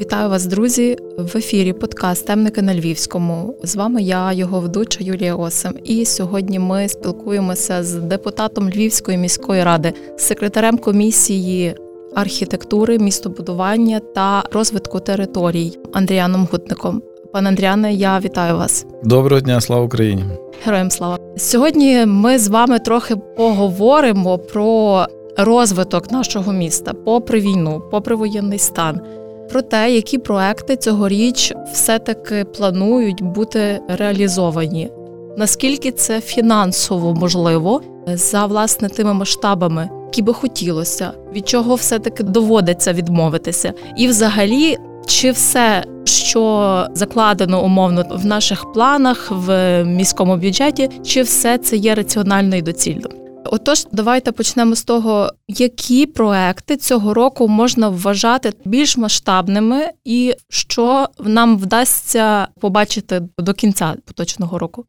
Вітаю вас, друзі, в ефірі подкаст Темники на Львівському. З вами я, його ведуча Юлія Осим. І сьогодні ми спілкуємося з депутатом Львівської міської ради, секретарем комісії архітектури, містобудування та розвитку територій Андріаном Гутником. Пане Андріане, я вітаю вас. Доброго дня, слава Україні! Героям слава! Сьогодні ми з вами трохи поговоримо про розвиток нашого міста, попри війну, попри воєнний стан про те, які проекти цьогоріч все-таки планують бути реалізовані. Наскільки це фінансово можливо за власне тими масштабами, які би хотілося, від чого все-таки доводиться відмовитися, і взагалі, чи все, що закладено умовно в наших планах в міському бюджеті, чи все це є раціонально і доцільно? Отож, давайте почнемо з того, які проекти цього року можна вважати більш масштабними, і що нам вдасться побачити до кінця поточного року.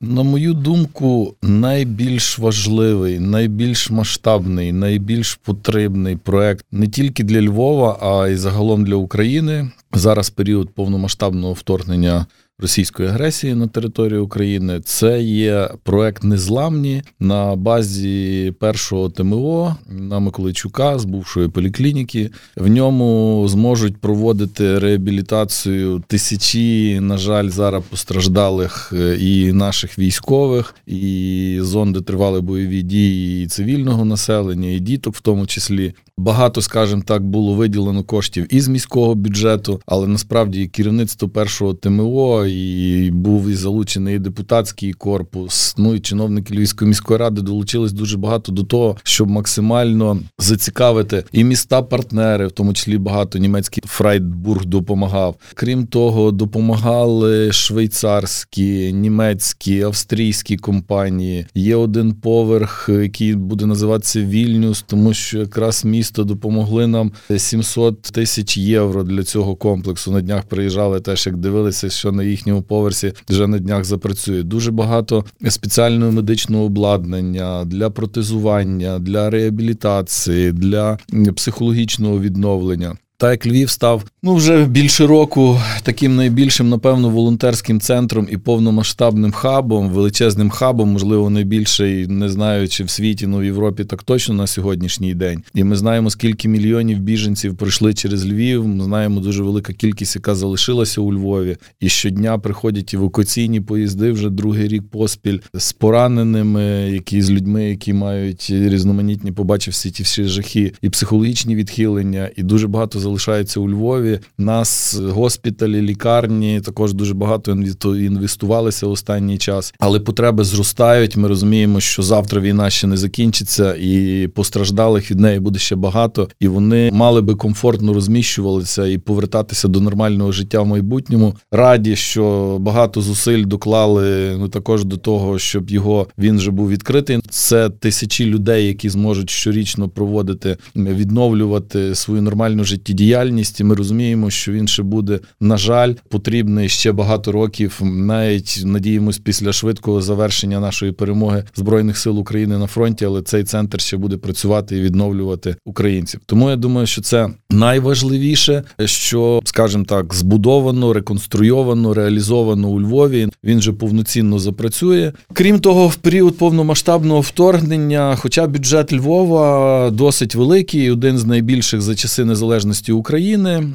На мою думку, найбільш важливий, найбільш масштабний, найбільш потрібний проект не тільки для Львова, а й загалом для України. Зараз період повномасштабного вторгнення російської агресії на територію України. Це є проект Незламні на базі першого ТМО на Миколайчука з бувшої поліклініки. В ньому зможуть проводити реабілітацію тисячі, на жаль, зараз постраждалих е, і наших військових, і зон, де тривали бойові дії і цивільного населення, і діток, в тому числі. Багато, скажімо так, було виділено коштів із міського бюджету, але насправді керівництво першого ТМО і був і залучений і депутатський корпус. Ну і чиновники Львівської міської ради долучились дуже багато до того, щоб максимально зацікавити і міста-партнери, в тому числі багато німецький Фрайдбург допомагав. Крім того, допомагали швейцарські, німецькі, австрійські компанії. Є один поверх, який буде називатися Вільнюс, тому що якраз місто допомогли нам 700 тисяч євро для цього комплексу. На днях приїжджали теж, як дивилися, що на їхньому поверсі вже на днях запрацює. Дуже багато спеціального медичного обладнання для протезування, для реабілітації, для психологічного відновлення. Так як Львів став ну вже більше року таким найбільшим, напевно, волонтерським центром і повномасштабним хабом, величезним хабом, можливо, найбільший, не знаю, чи в світі, ну в Європі так точно на сьогоднішній день. І ми знаємо, скільки мільйонів біженців пройшли через Львів. Ми знаємо дуже велика кількість, яка залишилася у Львові. І щодня приходять евакуаційні поїзди вже другий рік поспіль з пораненими, які з людьми, які мають різноманітні, побачив всі ті всі жахи, і психологічні відхилення, і дуже багато залишилося залишається у Львові. Нас госпіталі, лікарні також дуже багато інвестувалися останній час, але потреби зростають. Ми розуміємо, що завтра війна ще не закінчиться, і постраждалих від неї буде ще багато. І вони мали би комфортно розміщувалися і повертатися до нормального життя в майбутньому. Раді, що багато зусиль доклали ну також до того, щоб його він вже був відкритий. Це тисячі людей, які зможуть щорічно проводити, відновлювати свою нормальну життєдіяльність діяльність, і ми розуміємо, що він ще буде, на жаль, потрібний ще багато років. Навіть надіємось після швидкого завершення нашої перемоги збройних сил України на фронті, але цей центр ще буде працювати і відновлювати українців. Тому я думаю, що це найважливіше, що, скажімо так, збудовано, реконструйовано, реалізовано у Львові. Він же повноцінно запрацює. Крім того, в період повномасштабного вторгнення, хоча бюджет Львова досить великий, один з найбільших за часи незалежності бюджеті України,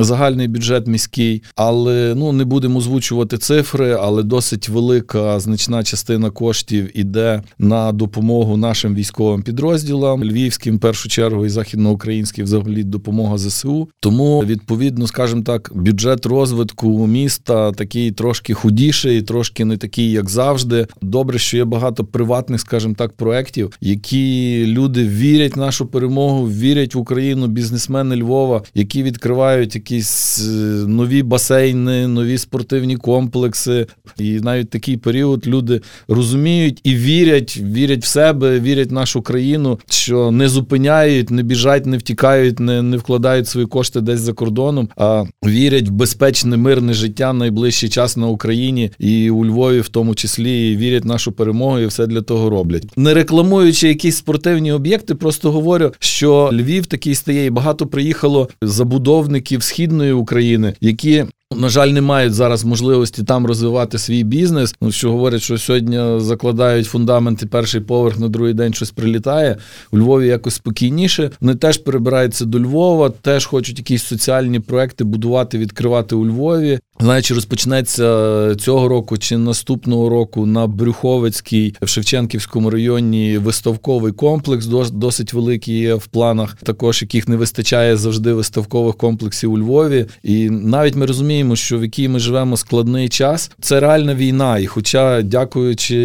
загальний бюджет міський, але ну не будемо озвучувати цифри, але досить велика значна частина коштів іде на допомогу нашим військовим підрозділам, львівським, в першу чергу, і західноукраїнським, взагалі допомога ЗСУ. Тому відповідно, скажімо так, бюджет розвитку міста такий трошки худіший, трошки не такий, як завжди. Добре, що є багато приватних, скажімо так, проєктів, які люди вірять в нашу перемогу, вірять в Україну, бізнесмени Львова. Львова, які відкривають якісь е, нові басейни, нові спортивні комплекси. І навіть такий період люди розуміють і вірять, вірять в себе, вірять в нашу країну, що не зупиняють, не біжать, не втікають, не не вкладають свої кошти десь за кордоном, а вірять в безпечне мирне життя найближчий час на Україні і у Львові, в тому числі, і вірять в нашу перемогу, і все для того роблять. Не рекламуючи якісь спортивні об'єкти, просто говорю, що Львів такий стає, і багато приїхало вразило забудовників східної України, які на жаль, не мають зараз можливості там розвивати свій бізнес. Ну що говорять, що сьогодні закладають фундаменти, перший поверх на другий день щось прилітає. У Львові якось спокійніше. Вони теж перебираються до Львова, теж хочуть якісь соціальні проекти будувати, відкривати у Львові. Знаєш, розпочнеться цього року чи наступного року на Брюховицькій в Шевченківському районі виставковий комплекс, досить великий є в планах, також яких не вистачає завжди виставкових комплексів у Львові. І навіть ми розуміємо, що в якій ми живемо складний час, це реальна війна. І, хоча, дякуючи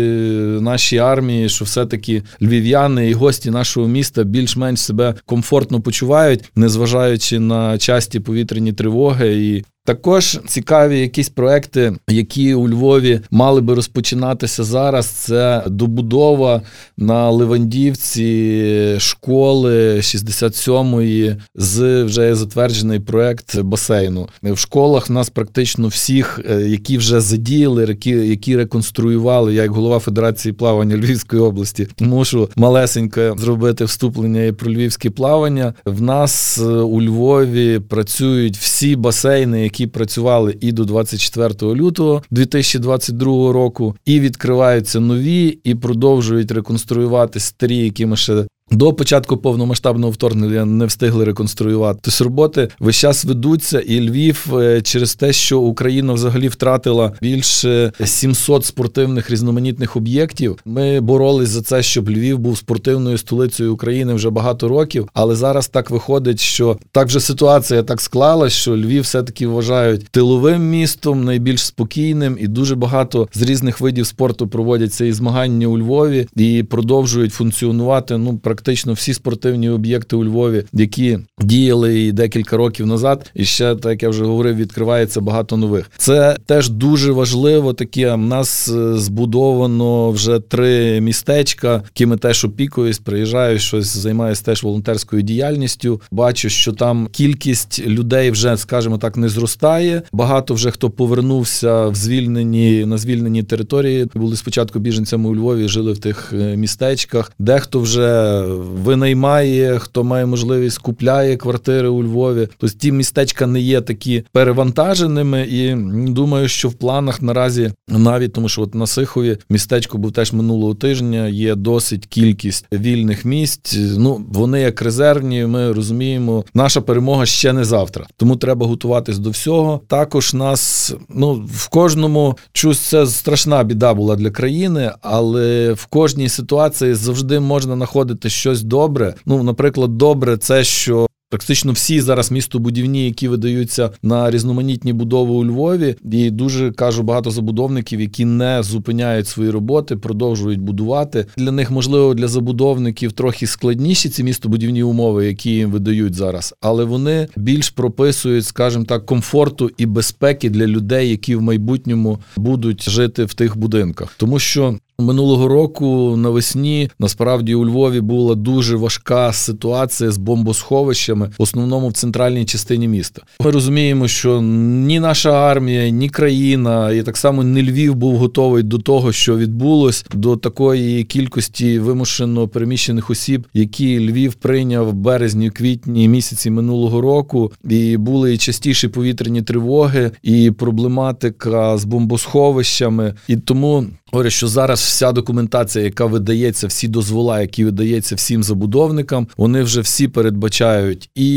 нашій армії, що все-таки львів'яни і гості нашого міста більш-менш себе комфортно почувають, незважаючи на часті повітряні тривоги і також цікаві якісь проекти, які у Львові мали би розпочинатися зараз. Це добудова на Левандівці школи 67-ї з вже затверджений проект басейну. В школах в нас практично всіх, е, які вже задіяли, які які реконструювали. Я як голова Федерації плавання Львівської області, мушу малесенько зробити вступлення і про львівське плавання. В нас е, у Львові працюють всі басейни, які які працювали і до 24 лютого 2022 року, і відкриваються нові, і продовжують реконструювати старі, які ми ще до початку повномасштабного вторгнення не встигли реконструювати. Тобто роботи весь час ведуться, і Львів е, через те, що Україна взагалі втратила більше 700 спортивних різноманітних об'єктів. Ми боролись за це, щоб Львів був спортивною столицею України вже багато років. Але зараз так виходить, що так вже ситуація так склалась, що Львів все таки вважають тиловим містом, найбільш спокійним, і дуже багато з різних видів спорту проводяться і змагання у Львові і продовжують функціонувати. Ну практично практично всі спортивні об'єкти у Львові, які діяли і декілька років назад, і ще так як я вже говорив, відкривається багато нових. Це теж дуже важливо. Таке У нас е, збудовано вже три містечка, якими теж опікуюсь, приїжджаю, щось займаюся теж волонтерською діяльністю. Бачу, що там кількість людей вже, скажімо так, не зростає. Багато вже хто повернувся в звільнені на звільнені території. Були спочатку біженцями у Львові, жили в тих е, містечках. Дехто вже винаймає, хто має можливість купляє квартири у Львові. Тобто ті містечка не є такі перевантаженими, і думаю, що в планах наразі навіть тому, що от на Сихові містечко був теж минулого тижня. Є досить кількість вільних місць. Ну вони як резервні. Ми розуміємо, наша перемога ще не завтра, тому треба готуватись до всього. Також нас ну в кожному чусь це страшна біда була для країни, але в кожній ситуації завжди можна знаходити щось добре. Ну, наприклад, добре, це що. Практично всі зараз містобудівні, які видаються на різноманітні будови у Львові, і дуже кажу багато забудовників, які не зупиняють свої роботи, продовжують будувати. Для них можливо для забудовників трохи складніші ці містобудівні умови, які їм видають зараз, але вони більш прописують, скажімо так, комфорту і безпеки для людей, які в майбутньому будуть жити в тих будинках, тому що Минулого року навесні насправді у Львові була дуже важка ситуація з бомбосховищами, в основному в центральній частині міста. Ми розуміємо, що ні наша армія, ні країна, і так само не Львів був готовий до того, що відбулось, до такої кількості вимушено переміщених осіб, які Львів прийняв в березні, квітні місяці минулого року, і були і частіші повітряні тривоги, і проблематика з бомбосховищами, і тому. Говорю, що зараз вся документація, яка видається, всі дозвола, які видається всім забудовникам, вони вже всі передбачають і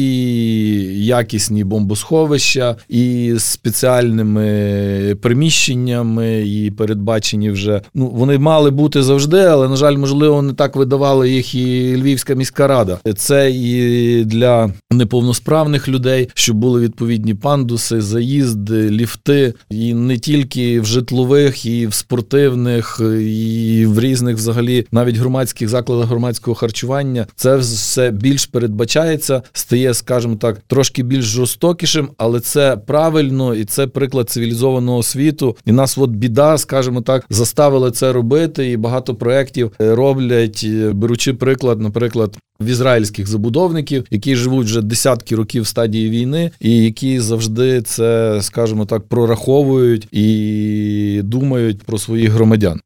якісні бомбосховища, і спеціальними приміщеннями, і передбачені вже ну вони мали бути завжди, але на жаль, можливо, не так видавали їх і Львівська міська рада. Це і для неповносправних людей, щоб були відповідні пандуси, заїзди, ліфти, і не тільки в житлових, і в спортивних спортивних в різних, взагалі, навіть громадських закладах громадського харчування, це все більш передбачається, стає, скажімо так, трошки більш жорстокішим, але це правильно і це приклад цивілізованого світу. І нас, от біда, скажімо так, заставили це робити. І багато проєктів роблять, беручи приклад, наприклад. В ізраїльських забудовників, які живуть вже десятки років в стадії війни, і які завжди це, скажімо так, прораховують і думають про своїх громадян.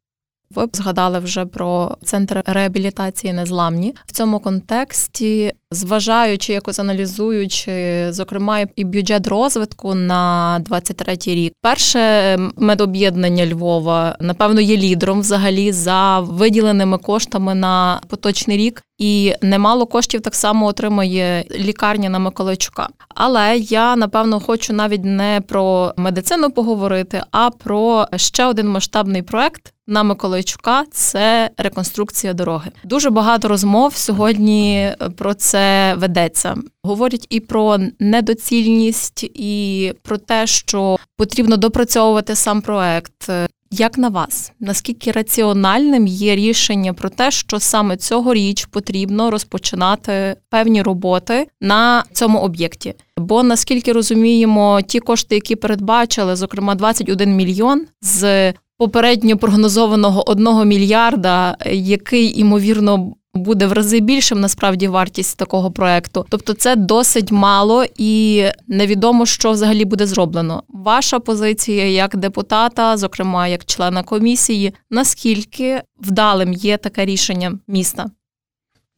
Ви згадали вже про центр реабілітації незламні в цьому контексті, зважаючи, якось аналізуючи, зокрема, і бюджет розвитку на 23-й рік. Перше медоб'єднання Львова напевно є лідером взагалі за виділеними коштами на поточний рік. І немало коштів так само отримає лікарня на Миколайчука. Але я напевно хочу навіть не про медицину поговорити, а про ще один масштабний проект на Миколайчука це реконструкція дороги. Дуже багато розмов сьогодні про це ведеться. Говорять і про недоцільність, і про те, що потрібно допрацьовувати сам проект. Як на вас, наскільки раціональним є рішення про те, що саме цьогоріч потрібно розпочинати певні роботи на цьому об'єкті? Бо наскільки розуміємо, ті кошти, які передбачили, зокрема 21 мільйон з попередньо прогнозованого 1 мільярда, який імовірно буде в рази більшим насправді вартість такого проекту. Тобто, це досить мало і невідомо, що взагалі буде зроблено. Ваша позиція як депутата, зокрема як члена комісії, наскільки вдалим є таке рішення міста?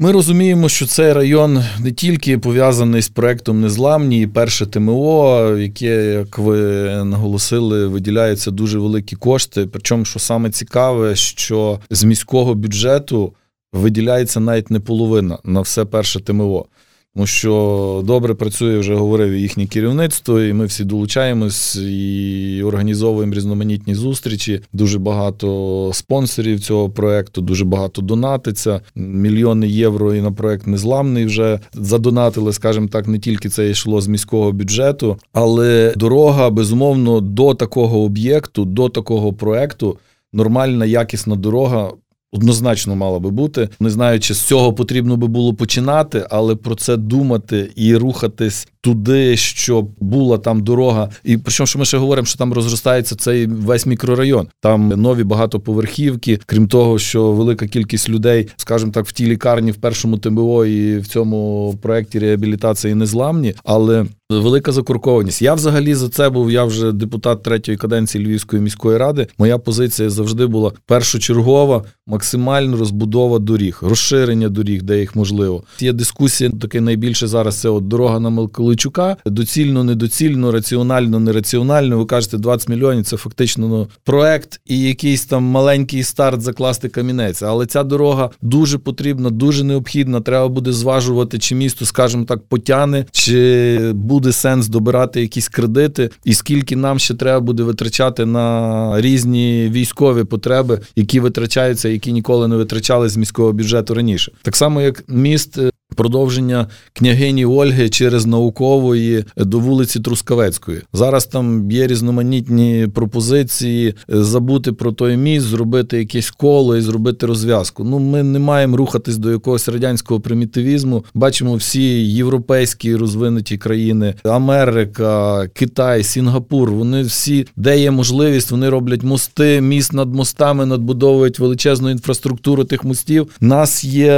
Ми розуміємо, що цей район не тільки пов'язаний з проектом Незламні, і перше ТМО, яке, як ви наголосили, виділяються дуже великі кошти. Причому, що саме цікаве, що з міського бюджету виділяється навіть не половина на все перше ТМО. Тому що добре працює, вже говорив їхнє керівництво, і ми всі долучаємось і організовуємо різноманітні зустрічі. Дуже багато спонсорів цього проекту, дуже багато донатиться. Мільйони євро і на проект незламний вже задонатили, скажімо так, не тільки це йшло з міського бюджету, але дорога безумовно до такого об'єкту, до такого проекту. Нормальна якісна дорога Однозначно мала би бути. Не знаю, чи з цього потрібно би було починати, але про це думати і рухатись туди, щоб була там дорога. І причому, що ми ще говоримо, що там розростається цей весь мікрорайон. Там нові багатоповерхівки, крім того, що велика кількість людей, скажімо так, в тій лікарні в першому ТМО і в цьому проєкті реабілітації незламні, але велика закуркованість. Я взагалі за це був. Я вже депутат третьої каденції Львівської міської ради. Моя позиція завжди була першочергова, максимальна розбудова доріг, розширення доріг, де їх можливо. Є дискусія таке найбільше зараз. Це от дорога на Миколайчука. доцільно, недоцільно, раціонально, нераціонально. Ви кажете, 20 мільйонів це фактично ну, проект і якийсь там маленький старт закласти камінець. Але ця дорога дуже потрібна, дуже необхідна. Треба буде зважувати, чи місто, скажімо так, потяне, чи буде сенс добирати якісь кредити, і скільки нам ще треба буде витрачати на різні військові потреби, які витрачаються, які ніколи не витрачали з міського бюджету раніше. Так само, як міст е, продовження княгині Ольги через наукової до вулиці Трускавецької. Зараз там є різноманітні пропозиції е, забути про той міст, зробити якесь коло і зробити розв'язку. Ну, ми не маємо рухатись до якогось радянського примітивізму. Бачимо всі європейські розвинуті країни, Америка, Китай, Сінгапур. Вони всі, де є можливість, вони роблять мости, міст над мостами, надбудовують величезну інфраструктуру тих мостів. Нас є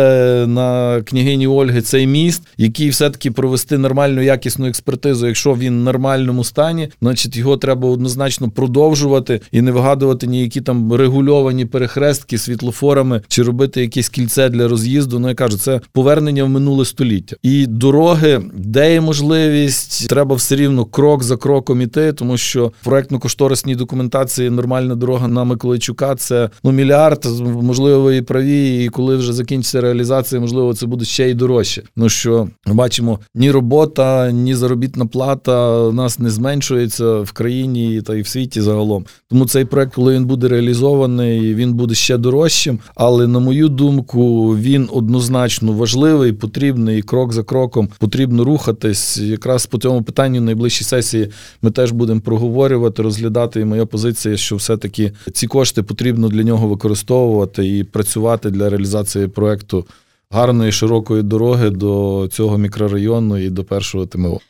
на княгині Ольги Ольги цей міст, який все-таки провести нормальну якісну експертизу. Якщо він в нормальному стані, значить його треба однозначно продовжувати і не вигадувати ніякі там регульовані перехрестки світлофорами чи робити якесь кільце для роз'їзду. Ну я кажу, це повернення в минуле століття. І дороги, де є можливість, треба все рівно крок за кроком іти, тому що проектно-кошторисній документації нормальна дорога на Миколайчука це ну мільярд, можливо, і праві. І коли вже закінчиться реалізація, можливо, це буде ще й дорога дорожче. Ну що ми бачимо, ні робота, ні заробітна плата у нас не зменшується в країні та й в світі загалом. Тому цей проект, коли він буде реалізований, він буде ще дорожчим. Але на мою думку, він однозначно важливий, потрібний крок за кроком потрібно рухатись. Якраз по цьому питанню найближчій сесії ми теж будемо проговорювати, розглядати. І моя позиція, що все-таки ці кошти потрібно для нього використовувати і працювати для реалізації проекту гарної широкої дороги до цього мікрорайону і до першого ТМО.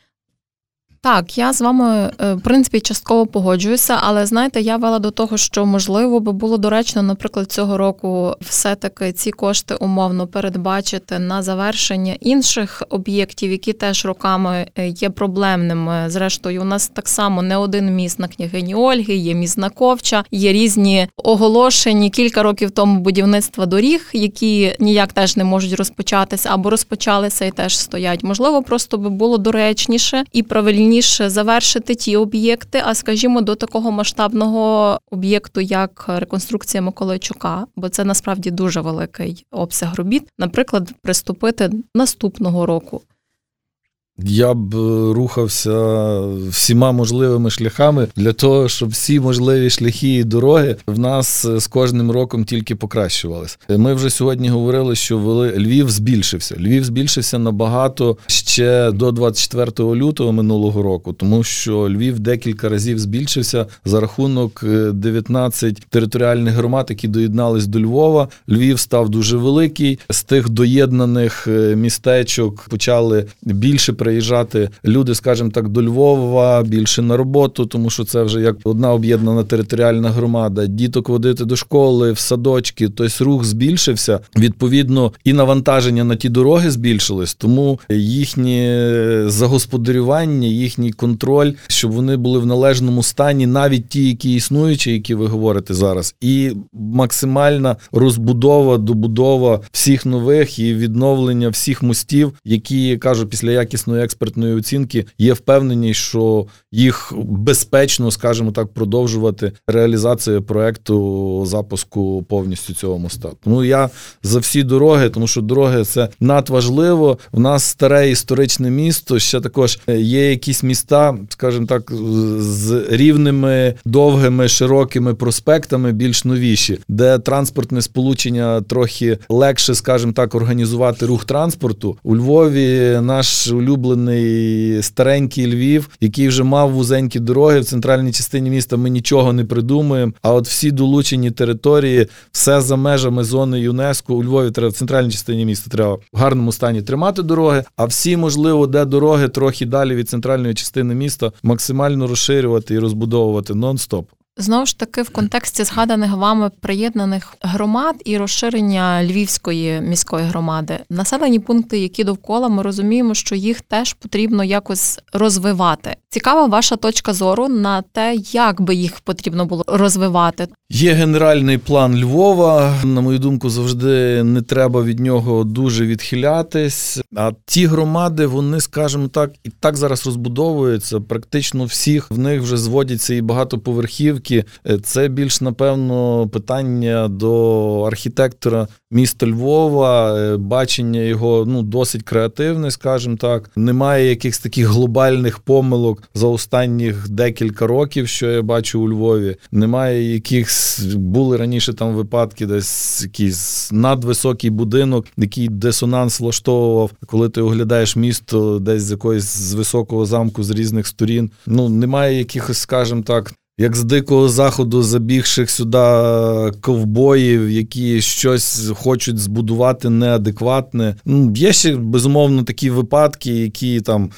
Так, я з вами е, в принципі частково погоджуюся, але знаєте, я вела до того, що можливо би було доречно, наприклад, цього року все-таки ці кошти умовно передбачити на завершення інших об'єктів, які теж роками е, є проблемними. Зрештою, у нас так само не один міст на княгині Ольги, є міст на Ковча, є різні оголошені кілька років тому будівництва доріг, які ніяк теж не можуть розпочатися або розпочалися і теж стоять. Можливо, просто би було доречніше і правильніше завершити ті об'єкти, а скажімо, до такого масштабного об'єкту, як реконструкція Миколайчука, бо це насправді дуже великий обсяг робіт. Наприклад, приступити наступного року. Я б е, рухався всіма можливими шляхами для того, щоб всі можливі шляхи і дороги в нас е, з кожним роком тільки покращувалися. Ми вже сьогодні говорили, що Львів збільшився. Львів збільшився набагато ще до 24 лютого минулого року, тому що Львів декілька разів збільшився за рахунок 19 е, територіальних громад, які доєднались до Львова. Львів став дуже великий. З тих доєднаних містечок почали більше приїжджати люди, скажімо так, до Львова більше на роботу, тому що це вже як одна об'єднана територіальна громада. Діток водити до школи, в садочки, тобто рух збільшився. Відповідно, і навантаження на ті дороги збільшились, тому їхнє загосподарювання, їхній контроль, щоб вони були в належному стані, навіть ті, які існуючі, які ви говорите зараз, і максимальна розбудова, добудова всіх нових і відновлення всіх мостів, які кажу, після якісної якісної експертної оцінки є впевнені, що їх безпечно, скажімо так, продовжувати реалізацію проекту запуску повністю цього моста. Тому я за всі дороги, тому що дороги це надважливо. В нас старе історичне місто. Ще також є якісь міста, скажімо так, з рівними, довгими, широкими проспектами, більш новіші, де транспортне сполучення трохи легше, скажімо так, організувати рух транспорту. У Львові наш улюблений улюблений старенький Львів, який вже мав вузенькі дороги в центральній частині міста. Ми нічого не придумуємо. А от всі долучені території, все за межами зони ЮНЕСКО у Львові треба в центральній частині міста треба в гарному стані тримати дороги. А всі, можливо, де дороги трохи далі від центральної частини міста максимально розширювати і розбудовувати нон-стоп. Знову ж таки, в контексті згаданих вами приєднаних громад і розширення Львівської міської громади, населені пункти, які довкола, ми розуміємо, що їх теж потрібно якось розвивати. Цікава ваша точка зору на те, як би їх потрібно було розвивати. Є генеральний план Львова. На мою думку, завжди не треба від нього дуже відхилятись. А ті громади, вони, скажімо так, і так зараз розбудовуються. Практично всіх в них вже зводяться і багатоповерхівки. Це більш напевно питання до архітектора міста Львова, е, бачення його ну досить креативне, скажімо так. Немає якихось таких глобальних помилок за останніх декілька років, що я бачу у Львові. Немає якихось були раніше там випадки, десь якийсь надвисокий будинок, який дисонанс влаштовував, коли ти оглядаєш місто десь з якоїсь з високого замку з різних сторін. Ну немає якихось, скажімо так, як з дикого заходу забігших сюди ковбоїв, які щось хочуть збудувати неадекватне. Ну, Є ще безумовно такі випадки, які там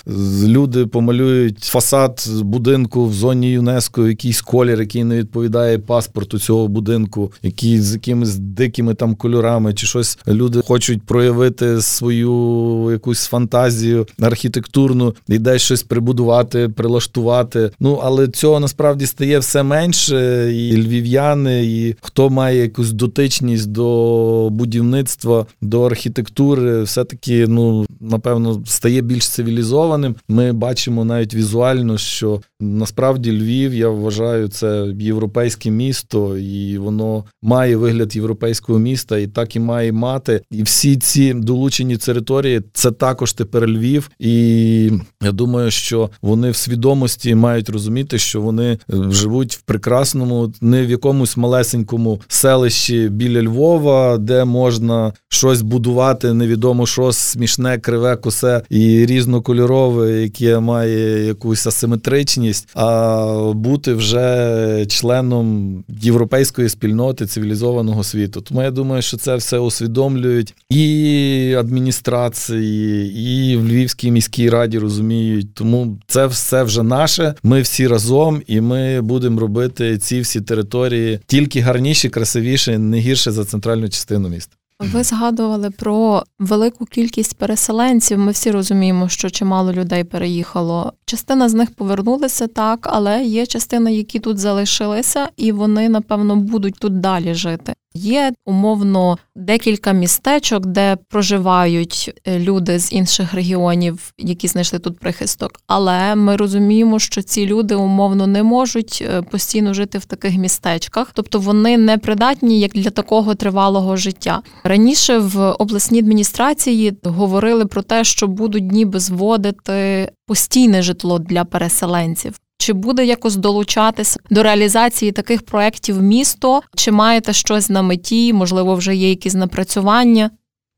люди помалюють фасад будинку в зоні ЮНЕСКО, якийсь колір, який не відповідає паспорту цього будинку, який з якимись дикими там кольорами, чи щось люди хочуть проявити свою якусь фантазію архітектурну і десь щось прибудувати, прилаштувати. Ну але цього насправді стає стає все менше, і львів'яни, і хто має якусь дотичність до будівництва, до архітектури, все-таки, ну напевно, стає більш цивілізованим. Ми бачимо навіть візуально, що насправді Львів, я вважаю, це європейське місто, і воно має вигляд європейського міста, і так і має мати. І всі ці долучені території це також тепер Львів. І я думаю, що вони в свідомості мають розуміти, що вони живуть в прекрасному, не в якомусь малесенькому селищі біля Львова, де можна щось будувати, невідомо що смішне, криве, косе і різнокольорове, яке має якусь асиметричність, а бути вже членом європейської спільноти цивілізованого світу. Тому я думаю, що це все усвідомлюють і адміністрації, і в Львівській міській раді розуміють. Тому це все вже наше. Ми всі разом, і ми будемо робити ці всі території тільки гарніші, красивіші, не гірше за центральну частину міста. Ви згадували про велику кількість переселенців. Ми всі розуміємо, що чимало людей переїхало. Частина з них повернулися так, але є частина, які тут залишилися, і вони напевно будуть тут далі жити. Є умовно декілька містечок, де проживають е, люди з інших регіонів, які знайшли тут прихисток. Але ми розуміємо, що ці люди умовно не можуть е, постійно жити в таких містечках, тобто вони не придатні як для такого тривалого життя. Раніше в обласній адміністрації говорили про те, що будуть ніби зводити постійне житло для переселенців. Чи буде якось долучатися до реалізації таких проєктів місто? Чи маєте щось на меті? Можливо, вже є якісь напрацювання?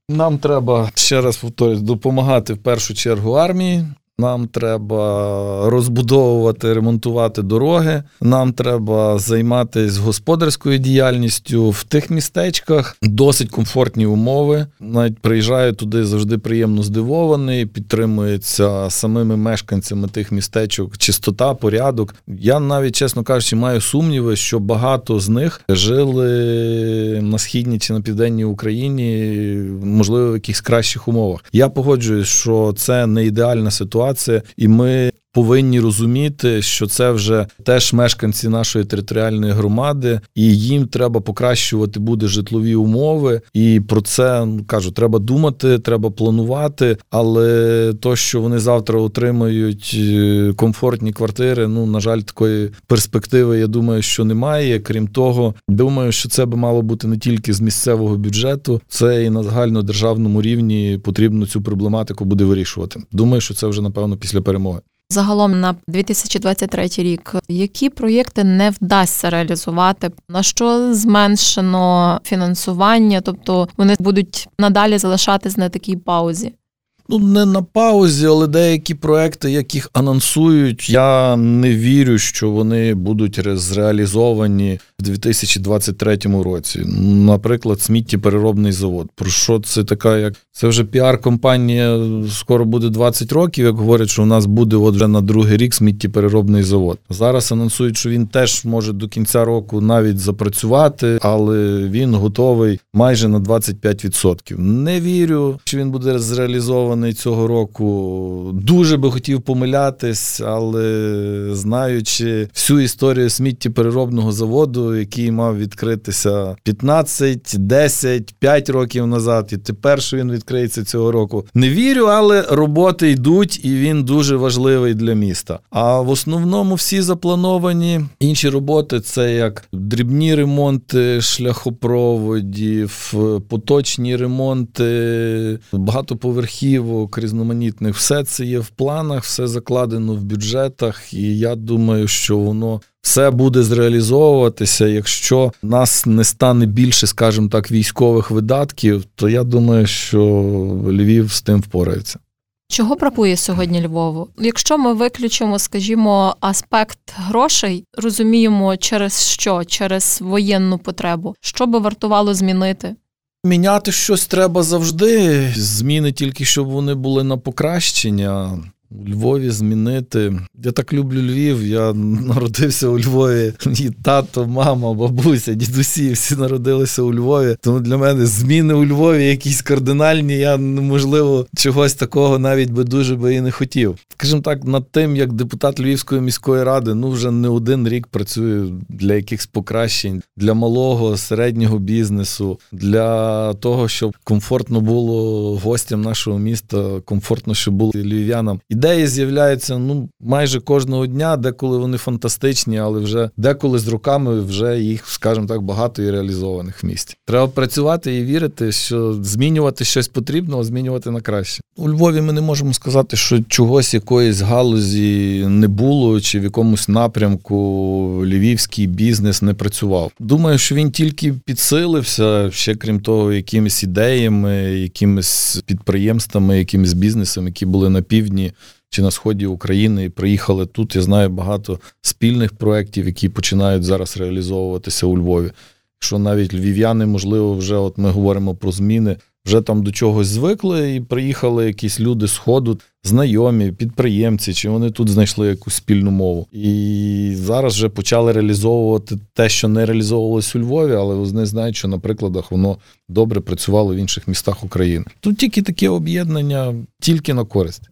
Нам треба ще раз повторюсь, допомагати в першу чергу армії. Нам треба розбудовувати, ремонтувати дороги. Нам треба займатися господарською діяльністю в тих містечках. Досить комфортні умови. Навіть приїжджаю туди завжди приємно здивований. Підтримується самими мешканцями тих містечок чистота, порядок. Я навіть, чесно кажучи, маю сумніви, що багато з них жили на східній чи на південній Україні, можливо, в якихось кращих умовах. Я погоджуюсь, що це не ідеальна ситуація ситуація, і ми повинні розуміти, що це вже теж мешканці нашої територіальної громади, і їм треба покращувати буде житлові умови. І про це ну, кажу, треба думати, треба планувати. Але то, що вони завтра отримають е, комфортні квартири, ну на жаль, такої перспективи, я думаю, що немає. Крім того, думаю, що це би мало бути не тільки з місцевого бюджету, це і на загальнодержавному рівні потрібно цю проблематику буде вирішувати. Думаю, що це вже напевно після перемоги. Загалом на 2023 рік які проєкти не вдасться реалізувати, на що зменшено фінансування, тобто вони будуть надалі залишатись на такій паузі. Ну, не на паузі, але деякі проекти, яких анонсують, я не вірю, що вони будуть зреалізовані в 2023 році. Наприклад, сміттєпереробний завод. Про що це така, як це вже піар-компанія, скоро буде 20 років, як говорять, що у нас буде от вже на другий рік сміттєпереробний завод. Зараз анонсують, що він теж може до кінця року навіть запрацювати, але він готовий майже на 25%. Не вірю, що він буде зреалізований запланований цього року. Дуже би хотів помилятись, але знаючи всю історію сміттєпереробного заводу, який мав відкритися 15, 10, 5 років назад, і тепер що він відкриється цього року. Не вірю, але роботи йдуть, і він дуже важливий для міста. А в основному всі заплановані інші роботи це як дрібні ремонти шляхопроводів, поточні ремонти, багатоповерхів вказівок різноманітних. Все це є в планах, все закладено в бюджетах, і я думаю, що воно. Все буде зреалізовуватися. Якщо нас не стане більше, скажімо так, військових видатків, то я думаю, що Львів з тим впорається. Чого бракує сьогодні Львову? Якщо ми виключимо, скажімо, аспект грошей, розуміємо, через що? Через воєнну потребу, що би вартувало змінити? Міняти щось треба завжди. Зміни тільки щоб вони були на покращення. У Львові змінити. Я так люблю Львів. Я народився у Львові. І тато, мама, бабуся, дідусі всі народилися у Львові. Тому для мене зміни у Львові якісь кардинальні. Я можливо чогось такого навіть би дуже би і не хотів. Скажімо так, над тим, як депутат Львівської міської ради, ну вже не один рік працюю для якихось покращень для малого середнього бізнесу, для того, щоб комфортно було гостям нашого міста, комфортно, щоб було львів'янам. І ідеї з'являються ну майже кожного дня, деколи вони фантастичні, але вже деколи з руками вже їх, скажімо так, багато і реалізованих в місті. Треба працювати і вірити, що змінювати щось потрібно, а змінювати на краще. У Львові ми не можемо сказати, що чогось якоїсь галузі не було, чи в якомусь напрямку львівський бізнес не працював. Думаю, що він тільки підсилився ще крім того, якимись ідеями, якимись підприємствами, якимись бізнесами, які були на півдні чи на сході України приїхали тут. Я знаю багато спільних проєктів, які починають зараз реалізовуватися у Львові. Що навіть львів'яни, можливо, вже от ми говоримо про зміни, вже там до чогось звикли, і приїхали якісь люди з знайомі, підприємці, чи вони тут знайшли якусь спільну мову. І зараз вже почали реалізовувати те, що не реалізовувалось у Львові, але вони знають, що на прикладах воно добре працювало в інших містах України. Тут тільки таке об'єднання, тільки на користь.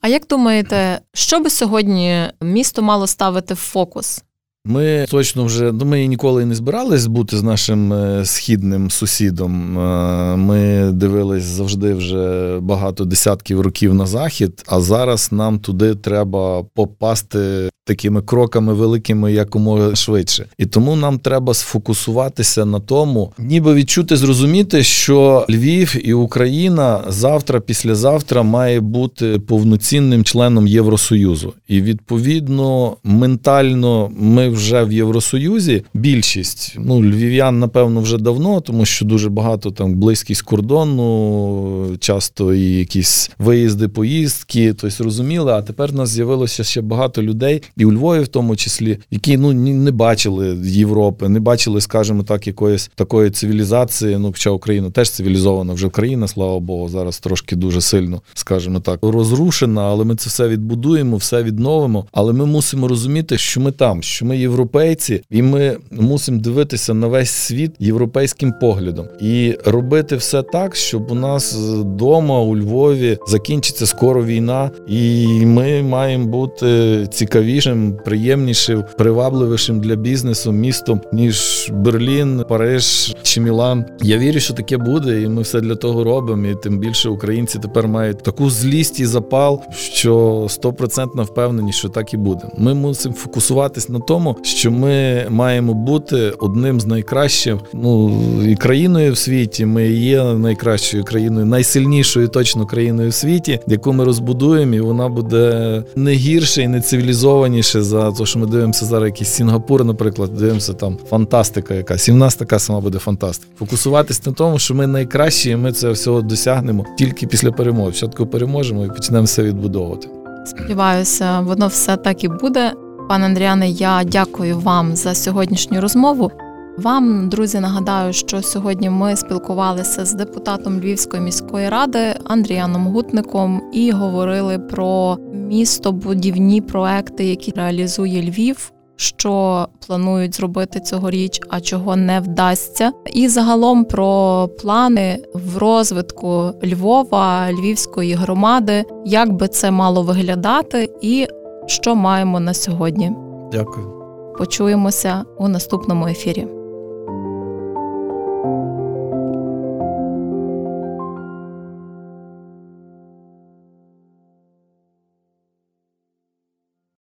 А як думаєте, що би сьогодні місто мало ставити в фокус? Ми точно вже ну, ми ніколи не збирались бути з нашим е, східним сусідом. Е, ми дивились завжди вже багато десятків років на захід, а зараз нам туди треба попасти такими кроками великими якомога швидше. І тому нам треба сфокусуватися на тому, ніби відчути, зрозуміти, що Львів і Україна завтра, післязавтра має бути повноцінним членом Євросоюзу. І відповідно ментально ми вже в Євросоюзі. Більшість ну львів'ян, напевно, вже давно, тому що дуже багато там близькість кордону, часто і якісь виїзди, поїздки, тобто розуміли. А тепер в нас з'явилося ще багато людей, і у Львові, в тому числі, які ну не бачили Європи, не бачили, скажімо так, якоїсь такої цивілізації. Ну, хоча Україна теж цивілізована, вже Україна, слава Богу, зараз трошки дуже сильно, скажімо так, розрушена, але ми це все відбудуємо, все відновимо. Але ми мусимо розуміти, що ми там, що ми європейці, і ми мусимо дивитися на весь світ європейським поглядом і робити все так, щоб у нас вдома у Львові закінчиться скоро війна, і ми маємо бути цікавішим, приємнішим, привабливішим для бізнесу містом ніж Берлін, Париж чи Мілан. Я вірю, що таке буде, і ми все для того робимо. І тим більше українці тепер мають таку злість і запал, що стопроцентно впевнені, що так і буде. Ми мусимо фокусуватись на тому, що ми маємо бути одним з найкращих, ну і країною в світі. Ми є найкращою країною, найсильнішою точно країною в світі, яку ми розбудуємо, і вона буде не гірше і не цивілізованіше за те, що ми дивимося зараз. Якийсь Сінгапур, наприклад, дивимося там фантастика, якась і в нас така сама буде фантастика. Фокусуватись на тому, що ми найкращі, і ми це всього досягнемо тільки після перемоги. Спочатку переможемо і почнемо все відбудовувати. Сподіваюся, воно все так і буде. Пане Андріане, я дякую вам за сьогоднішню розмову. Вам, друзі, нагадаю, що сьогодні ми спілкувалися з депутатом Львівської міської ради Андріаном Гутником і говорили про містобудівні проекти, які реалізує Львів. Що планують зробити цьогоріч, а чого не вдасться, і загалом про плани в розвитку Львова, Львівської громади, як би це мало виглядати, і що маємо на сьогодні. Дякую. Почуємося у наступному ефірі.